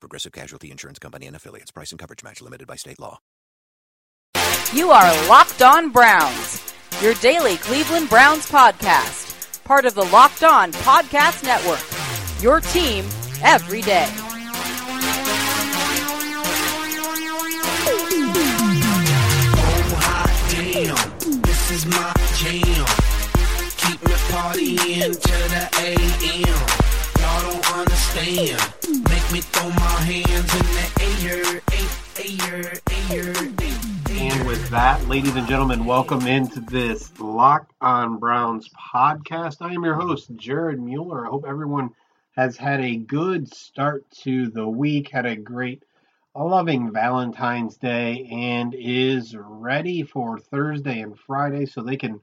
Progressive Casualty Insurance Company and affiliates. Price and coverage match limited by state law. You are Locked On Browns, your daily Cleveland Browns podcast, part of the Locked On Podcast Network. Your team every day. Oh, hot damn, this is my jam. Keep me partying to the AM. Y'all don't understand. Me throw my hands in the air, air, air, air, And with that, ladies and gentlemen, welcome into this Locked on Browns podcast. I am your host, Jared Mueller. I hope everyone has had a good start to the week, had a great, loving Valentine's Day, and is ready for Thursday and Friday so they can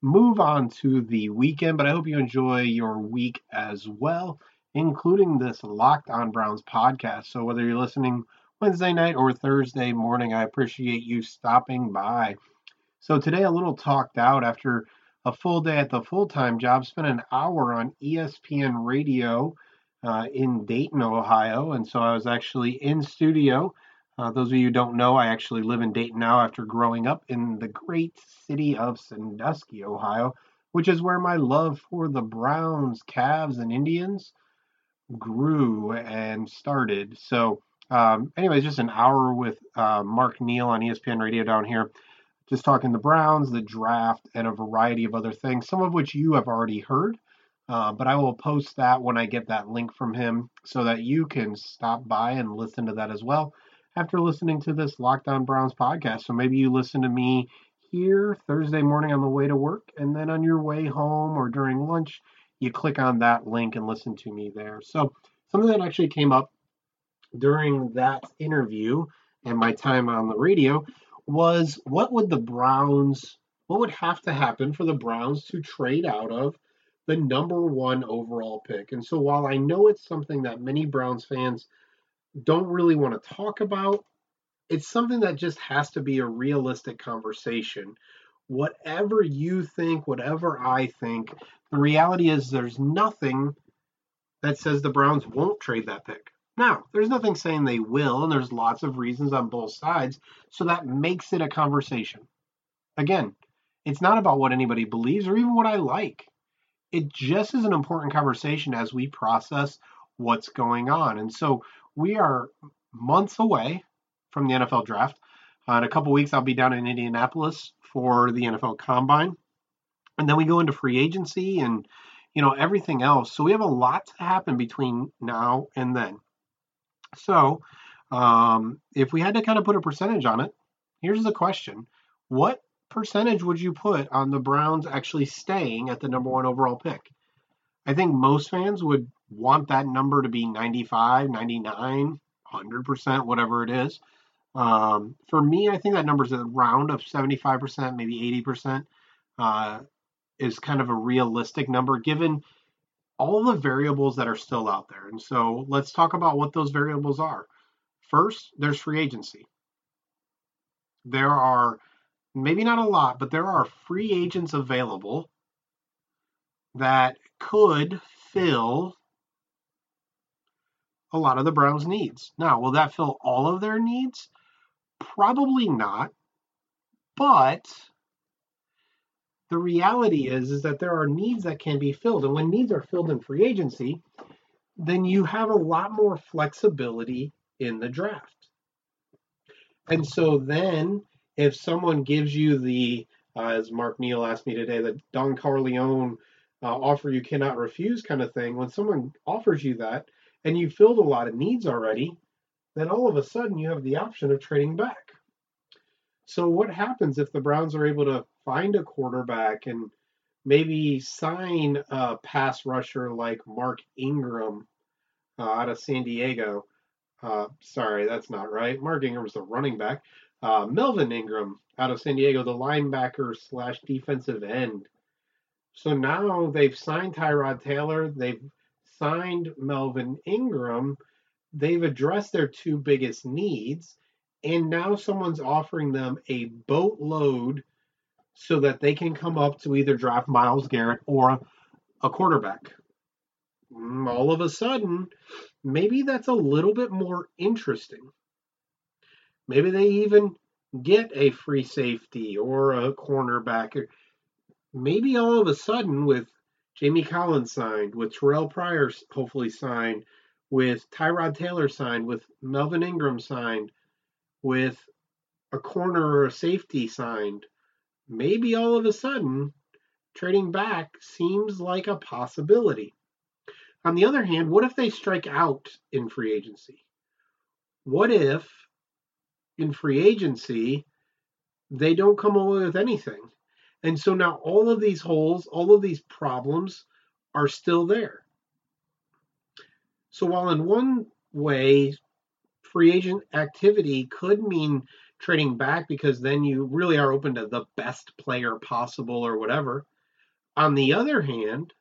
move on to the weekend. But I hope you enjoy your week as well, including this Locked on Browns podcast. So whether you're listening Wednesday night or Thursday morning, I appreciate you stopping by. So today, a little talked out after a full day at the full time job, spent an hour on ESPN radio uh, in Dayton, Ohio. And so I was actually in studio. Uh, those of you don't know, I actually live in Dayton now after growing up in the great city of Sandusky, Ohio, which is where my love for the Browns, Cavs, and Indians grew and started. So, um, anyways, just an hour with uh, Mark Neal on ESPN Radio down here, just talking the Browns, the draft, and a variety of other things, some of which you have already heard. Uh, but I will post that when I get that link from him so that you can stop by and listen to that as well after listening to this Locked On Browns podcast. So maybe you listen to me here Thursday morning on the way to work, and then on your way home or during lunch, you click on that link and listen to me there. So something that actually came up during that interview and my time on the radio was what would the Browns, what would have to happen for the Browns to trade out of the number one overall pick? And so while I know it's something that many Browns fans don't really want to talk about, it's something that just has to be a realistic conversation. Whatever you think, whatever I think, the reality is there's nothing that says the Browns won't trade that pick. Now, there's nothing saying they will, and there's lots of reasons on both sides, so that makes it a conversation. Again, it's not about what anybody believes or even what I like. It just is an important conversation as we process what's going on. And so we are months away from the NFL draft. Uh, in a couple weeks, I'll be down in Indianapolis for the NFL Combine, and then we go into free agency and you know everything else. So we have a lot to happen between now and then. So um, if we had to kind of put a percentage on it, here's the question: What percentage would you put on the Browns actually staying at the number one overall pick? I think most fans would want that number to be 95, 99, 100%, whatever it is. Um, for me, I think that number is around of 75%, maybe 80%, uh, is kind of a realistic number given all the variables that are still out there. And so let's talk about what those variables are. First, there's free agency. There are maybe not a lot, but there are free agents available that could fill a lot of the Browns' needs. Now, will that fill all of their needs? Probably not. But the reality is is that there are needs that can be filled and when needs are filled in free agency, then you have a lot more flexibility in the draft. And so then if someone gives you the uh, as Mark Neal asked me today, the Don Corleone uh, offer you cannot refuse kind of thing. When someone offers you that and you filled a lot of needs already, then all of a sudden you have the option of trading back. So what happens if the Browns are able to find a quarterback and maybe sign a pass rusher like Mark Ingram uh, out of San Diego? Uh, sorry, that's not right. Mark Ingram's the running back. Uh, Melvin Ingram out of San Diego, the linebacker slash defensive end. So now they've signed Tyrod Taylor. They've signed Melvin Ingram. They've addressed their two biggest needs. And now someone's offering them a boatload so that they can come up to either draft Myles Garrett or a quarterback. Mm, All of a sudden, maybe that's a little bit more interesting. Maybe they even get a free safety or a cornerback. Maybe all of a sudden, with Jamie Collins signed, with Terrell Pryor hopefully signed, with Tyrod Taylor signed, with Melvin Ingram signed, with a corner or a safety signed, maybe all of a sudden trading back seems like a possibility. On the other hand, what if they strike out in free agency? What if in free agency they don't come away with anything? And so now all of these holes, all of these problems are still there. So while in one way, free agent activity could mean trading back because then you really are open to the best player possible or whatever. On the other hand,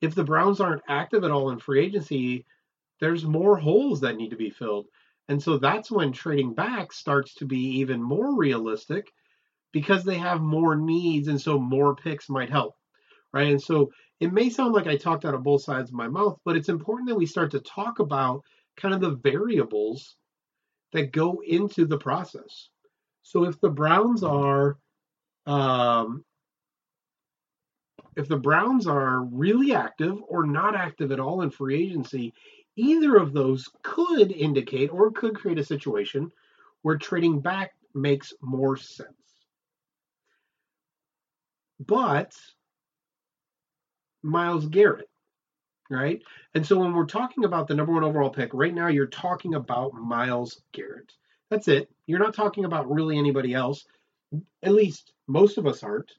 if the Browns aren't active at all in free agency, there's more holes that need to be filled. And so that's when trading back starts to be even more realistic because they have more needs and so more picks might help. Right. And so it may sound like I talked out of both sides of my mouth, but it's important that we start to talk about kind of the variables that go into the process. So if the Browns are um, if the Browns are really active or not active at all in free agency, either of those could indicate or could create a situation where trading back makes more sense. But Myles Garrett, right? And so when we're talking about the number one overall pick, right now you're talking about Myles Garrett. That's it. You're not talking about really anybody else. At least most of us aren't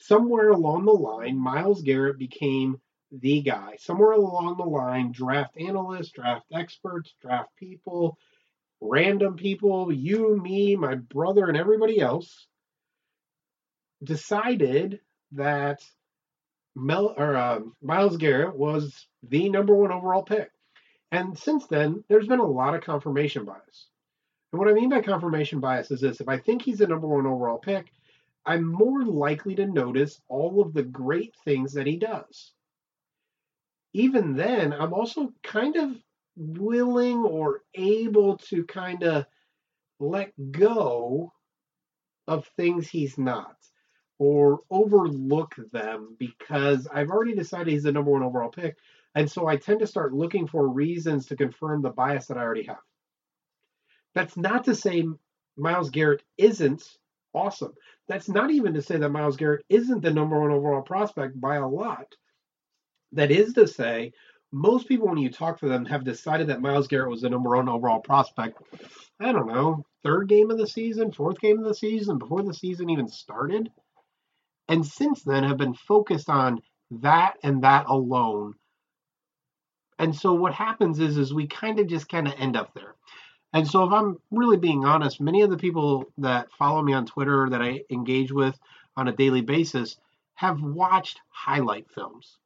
somewhere along the line, Myles Garrett became the guy. Somewhere along the line, draft analysts, draft experts, draft people, random people, you, me, my brother, and everybody else decided that Mel or uh, Myles Garrett was the number one overall pick. And since then, there's been a lot of confirmation bias. And what I mean by confirmation bias is this: if I think he's the number one overall pick, I'm more likely to notice all of the great things that he does. Even then, I'm also kind of willing or able to kind of let go of things he's not or overlook them because I've already decided he's the number one overall pick. And so I tend to start looking for reasons to confirm the bias that I already have. That's not to say Myles Garrett isn't awesome. That's not even to say that Myles Garrett isn't the number one overall prospect by a lot. That is to say, most people, when you talk to them, have decided that Myles Garrett was the number one overall prospect. I don't know, third game of the season, fourth game of the season, before the season even started. And since then, have been focused on that and that alone. And so what happens is, is we kind of just kind of end up there. And so, if I'm really being honest, many of the people that follow me on Twitter that I engage with on a daily basis have watched highlight films,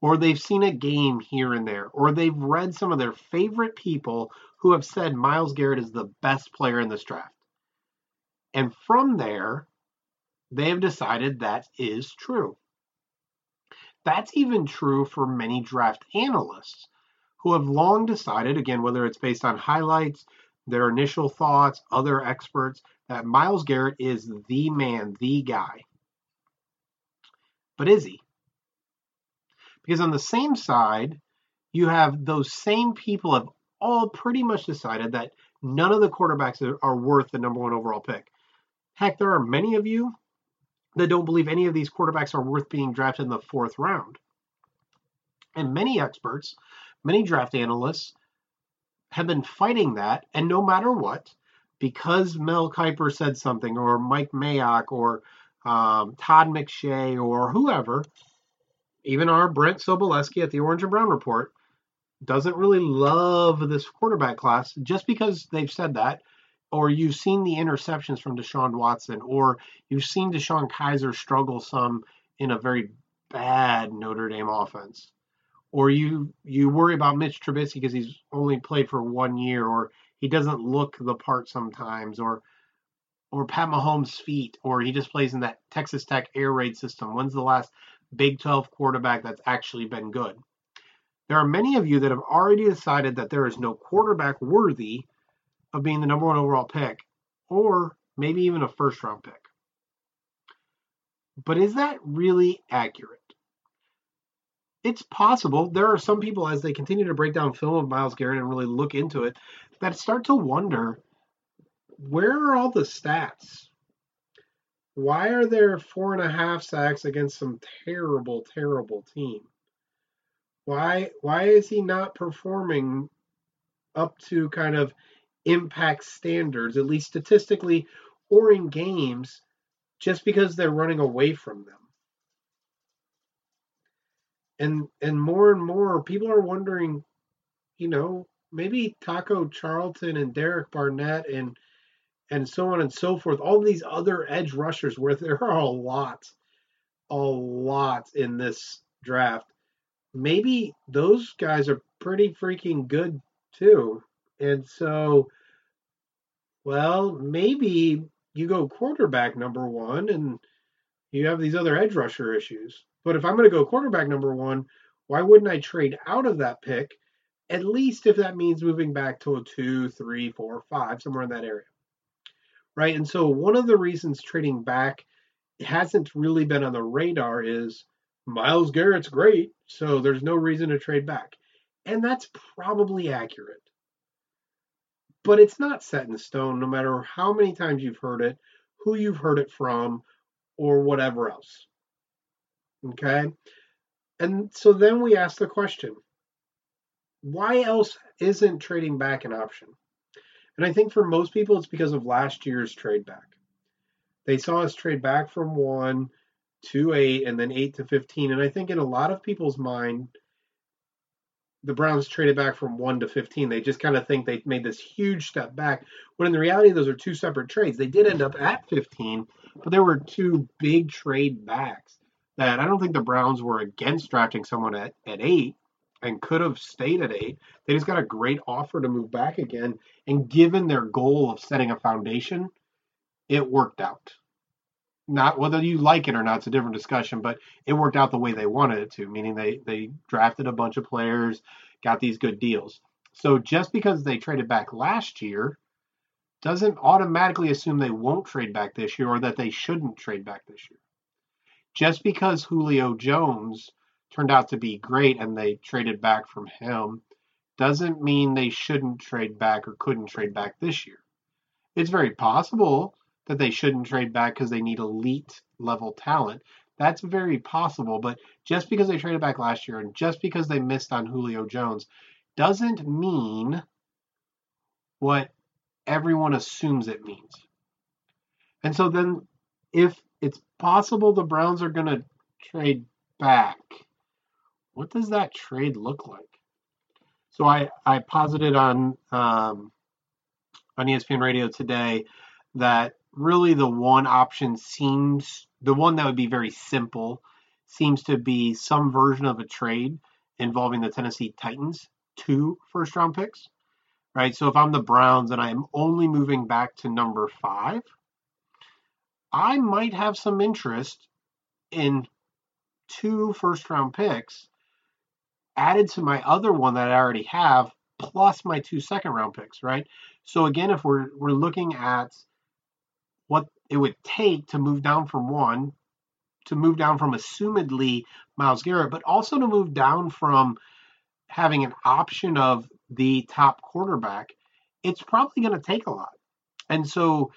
or they've seen a game here and there, or they've read some of their favorite people who have said Myles Garrett is the best player in this draft. And from there, they have decided that is true. That's even true for many draft analysts who have long decided, again, whether it's based on highlights, their initial thoughts, other experts, that Myles Garrett is the man, the guy. But is he? Because on the same side, you have those same people have all pretty much decided that none of the quarterbacks are, worth the number one overall pick. Heck, there are many of you that don't believe any of these quarterbacks are worth being drafted in the fourth round. And many experts many draft analysts have been fighting that, and no matter what, because Mel Kiper said something, or Mike Mayock, or um, Todd McShay, or whoever, even our Brent Sobolewski at the Orange and Brown Report, doesn't really love this quarterback class just because they've said that, or you've seen the interceptions from Deshaun Watson, or you've seen DeShone Kizer struggle some in a very bad Notre Dame offense, or you you worry about Mitch Trubisky because he's only played for one year, or he doesn't look the part sometimes, or or Pat Mahomes' feet, or he just plays in that Texas Tech air raid system. When's the last Big 12 quarterback that's actually been good? There are many of you that have already decided that there is no quarterback worthy of being the number one overall pick, or maybe even a first round pick. But is that really accurate? It's possible. There are some people, as they continue to break down film of Myles Garrett and really look into it, that start to wonder where are all the stats? Why are there four and a half sacks against some terrible, terrible team? Why why is he not performing up to kind of impact standards, at least statistically, or in games, just because they're running away from them? And and more and more people are wondering, you know, maybe Taco Charlton and Derek Barnett and and so on and so forth. All these other edge rushers, where there are a lot, a lot in this draft. Maybe those guys are pretty freaking good too. And so, well, maybe you go quarterback number one and you have these other edge rusher issues. But if I'm going to go quarterback number one, why wouldn't I trade out of that pick? At least if that means moving back to a two, three, four, five, somewhere in that area right? And so one of the reasons trading back hasn't really been on the radar is Myles Garrett's great, so there's no reason to trade back. And that's probably accurate. But it's not set in stone, no matter how many times you've heard it, who you've heard it from, or whatever else. Okay? And so then we ask the question why else isn't trading back an option? And I think for most people, it's because of last year's trade back. They saw us trade back from one to eight and then eight to 15. And I think in a lot of people's mind, the Browns traded back from one to 15. They just kind of think they made this huge step back, when in the reality, those are two separate trades. They did end up at 15, but there were two big trade backs that I don't think the Browns were against drafting someone at, at eight and could have stayed at eight. They just got a great offer to move back again. And given their goal of setting a foundation, it worked out. Not whether you like it or not, it's a different discussion, but it worked out the way they wanted it to, meaning they, they drafted a bunch of players, got these good deals. So just because they traded back last year doesn't automatically assume they won't trade back this year or that they shouldn't trade back this year. Just because Julio Jones turned out to be great and they traded back from him doesn't mean they shouldn't trade back or couldn't trade back this year. It's very possible that they shouldn't trade back because they need elite level talent. That's very possible, but just because they traded back last year and just because they missed on Julio Jones doesn't mean what everyone assumes it means. And so then if it's possible the Browns are going to trade back, what does that trade look like? So I, I posited on um, on ESPN Radio today that really the one option seems the one that would be very simple seems to be some version of a trade involving the Tennessee Titans two first round picks. Right. So if I'm the Browns and I'm only moving back to number five, I might have some interest in two first round picks added to my other one that I already have, plus my two second round picks, right? So again, if we're we're looking at it would take to move down from one, to move down from assumedly Myles Garrett, but also to move down from having an option of the top quarterback, it's probably going to take a lot. And so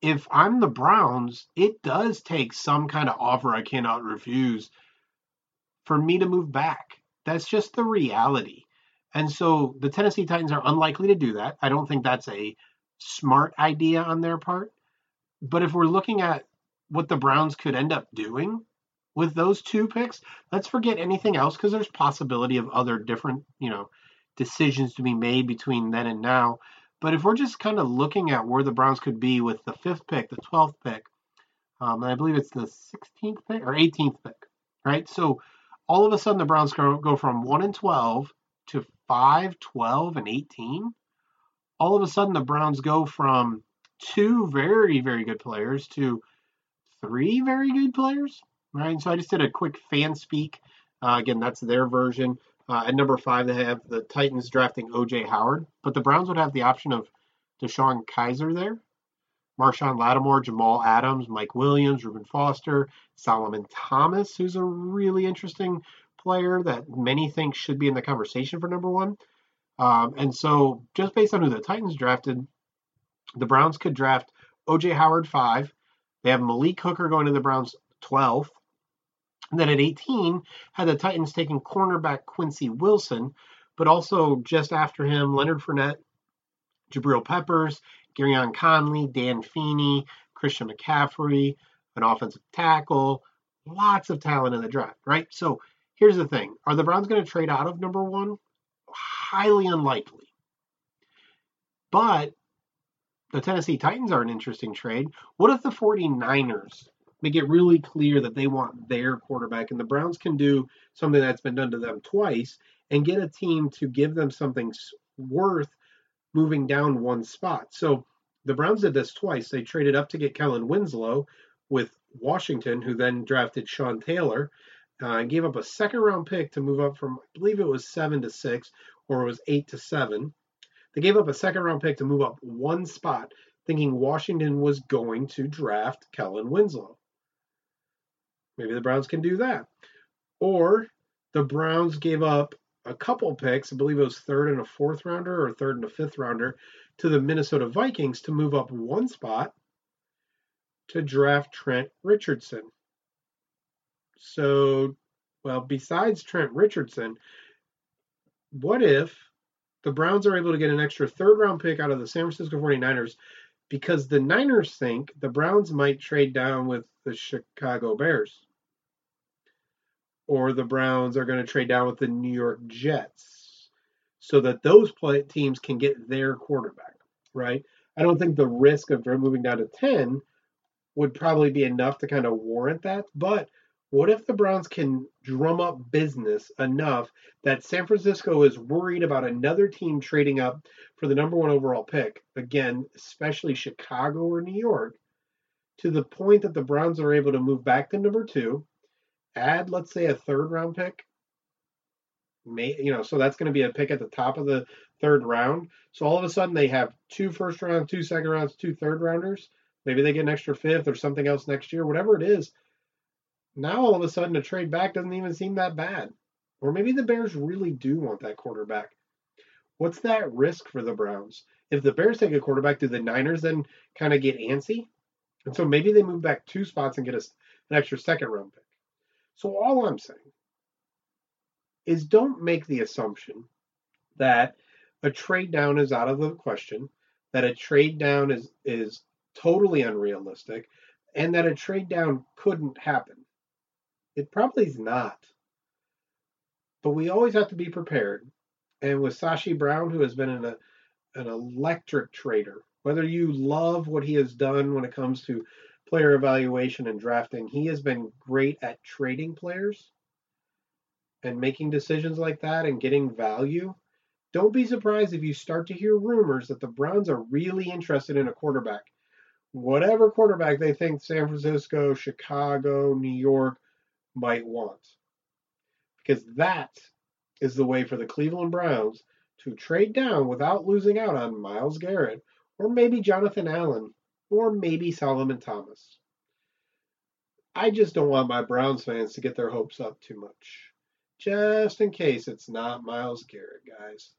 if I'm the Browns, it does take some kind of offer I cannot refuse for me to move back. That's just the reality. And so the Tennessee Titans are unlikely to do that. I don't think that's a smart idea on their part. But if we're looking at what the Browns could end up doing with those two picks, let's forget anything else because there's possibility of other different, you know, decisions to be made between then and now. But if we're just kind of looking at where the Browns could be with the fifth pick, the 12th pick, um, and I believe it's the 16th pick or 18th pick, right? So all of a sudden the Browns go, from 1 and 12 to 5, 12, and 18. All of a sudden the Browns go from two very, very good players to three very good players, right? So I just did a quick FanSpeak. Uh, again, that's their version. Uh, at number five, they have the Titans drafting O.J. Howard, but the Browns would have the option of DeShone Kizer there, Marshon Lattimore, Jamal Adams, Mike Williams, Reuben Foster, Solomon Thomas, who's a really interesting player that many think should be in the conversation for number one. Um, and so, just based on who the Titans drafted, the Browns could draft O.J. Howard five. They have Malik Hooker going to the Browns 12th. And then at 18, had the Titans taking cornerback Quincy Wilson, but also just after him, Leonard Fournette, Jabril Peppers, Gareon Conley, Dan Feeney, Christian McCaffrey, an offensive tackle, lots of talent in the draft, right? So here's the thing Are the Browns going to trade out of number one? Highly unlikely. But the Tennessee Titans are an interesting trade. What if the 49ers make it really clear that they want their quarterback and the Browns can do something that's been done to them twice and get a team to give them something worth moving down one spot? So the Browns did this twice. They traded up to get Kellen Winslow with Washington, who then drafted Sean Taylor uh, and gave up a second round pick to move up from, I believe it was seven to six or it was eight to seven. They gave up a second round pick to move up one spot, thinking Washington was going to draft Kellen Winslow. Maybe the Browns can do that. Or the Browns gave up a couple picks, I believe it was third and a fourth rounder or third and a fifth rounder, to the Minnesota Vikings to move up one spot to draft Trent Richardson. So, well, besides Trent Richardson, what if the Browns are able to get an extra third round pick out of the San Francisco 49ers because the Niners think the Browns might trade down with the Chicago Bears? Or the Browns are going to trade down with the New York Jets so that those play, teams can get their quarterback, right? I don't think the risk of moving down to 10 would probably be enough to kind of warrant that, but what if the Browns can drum up business enough that San Francisco is worried about another team trading up for the number one overall pick? Again, especially Chicago or New York, to the point that the Browns are able to move back to number two, add, let's say, a third round pick. May, you know, so that's going to be a pick at the top of the third round. So all of a sudden they have two first rounds, two second rounds, two third rounders. Maybe they get an extra fifth or something else next year, whatever it is now all of a sudden a trade back doesn't even seem that bad. Or maybe the Bears really do want that quarterback. What's that risk for the Browns? If the Bears take a quarterback, do the Niners then kind of get antsy? And so maybe they move back two spots and get an extra second round pick. So all I'm saying is don't make the assumption that a trade down is out of the question, that a trade down is is totally unrealistic, and that a trade down couldn't happen. It probably is not. But we always have to be prepared. And with Sashi Brown, who has been an, an electric trader, whether you love what he has done when it comes to player evaluation and drafting, he has been great at trading players and making decisions like that and getting value. Don't be surprised if you start to hear rumors that the Browns are really interested in a quarterback. Whatever quarterback they think San Francisco, Chicago, New York, might want. Because that is the way for the Cleveland Browns to trade down without losing out on Myles Garrett, or maybe Jonathan Allen, or maybe Solomon Thomas. I just don't want my Browns fans to get their hopes up too much. Just in case it's not Myles Garrett, guys.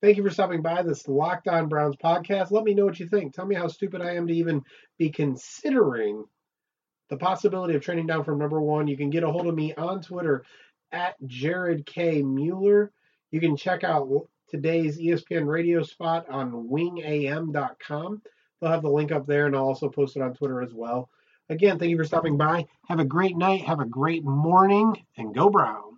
Thank you for stopping by this Locked On Browns podcast. Let me know what you think. Tell me how stupid I am to even be considering the possibility of trading down from number one, you can get a hold of me on Twitter at Jared K. Mueller. You can check out today's ESPN radio spot on wingam.com. They'll have the link up there, and I'll also post it on Twitter as well. Again, thank you for stopping by. Have a great night, have a great morning, and go Browns.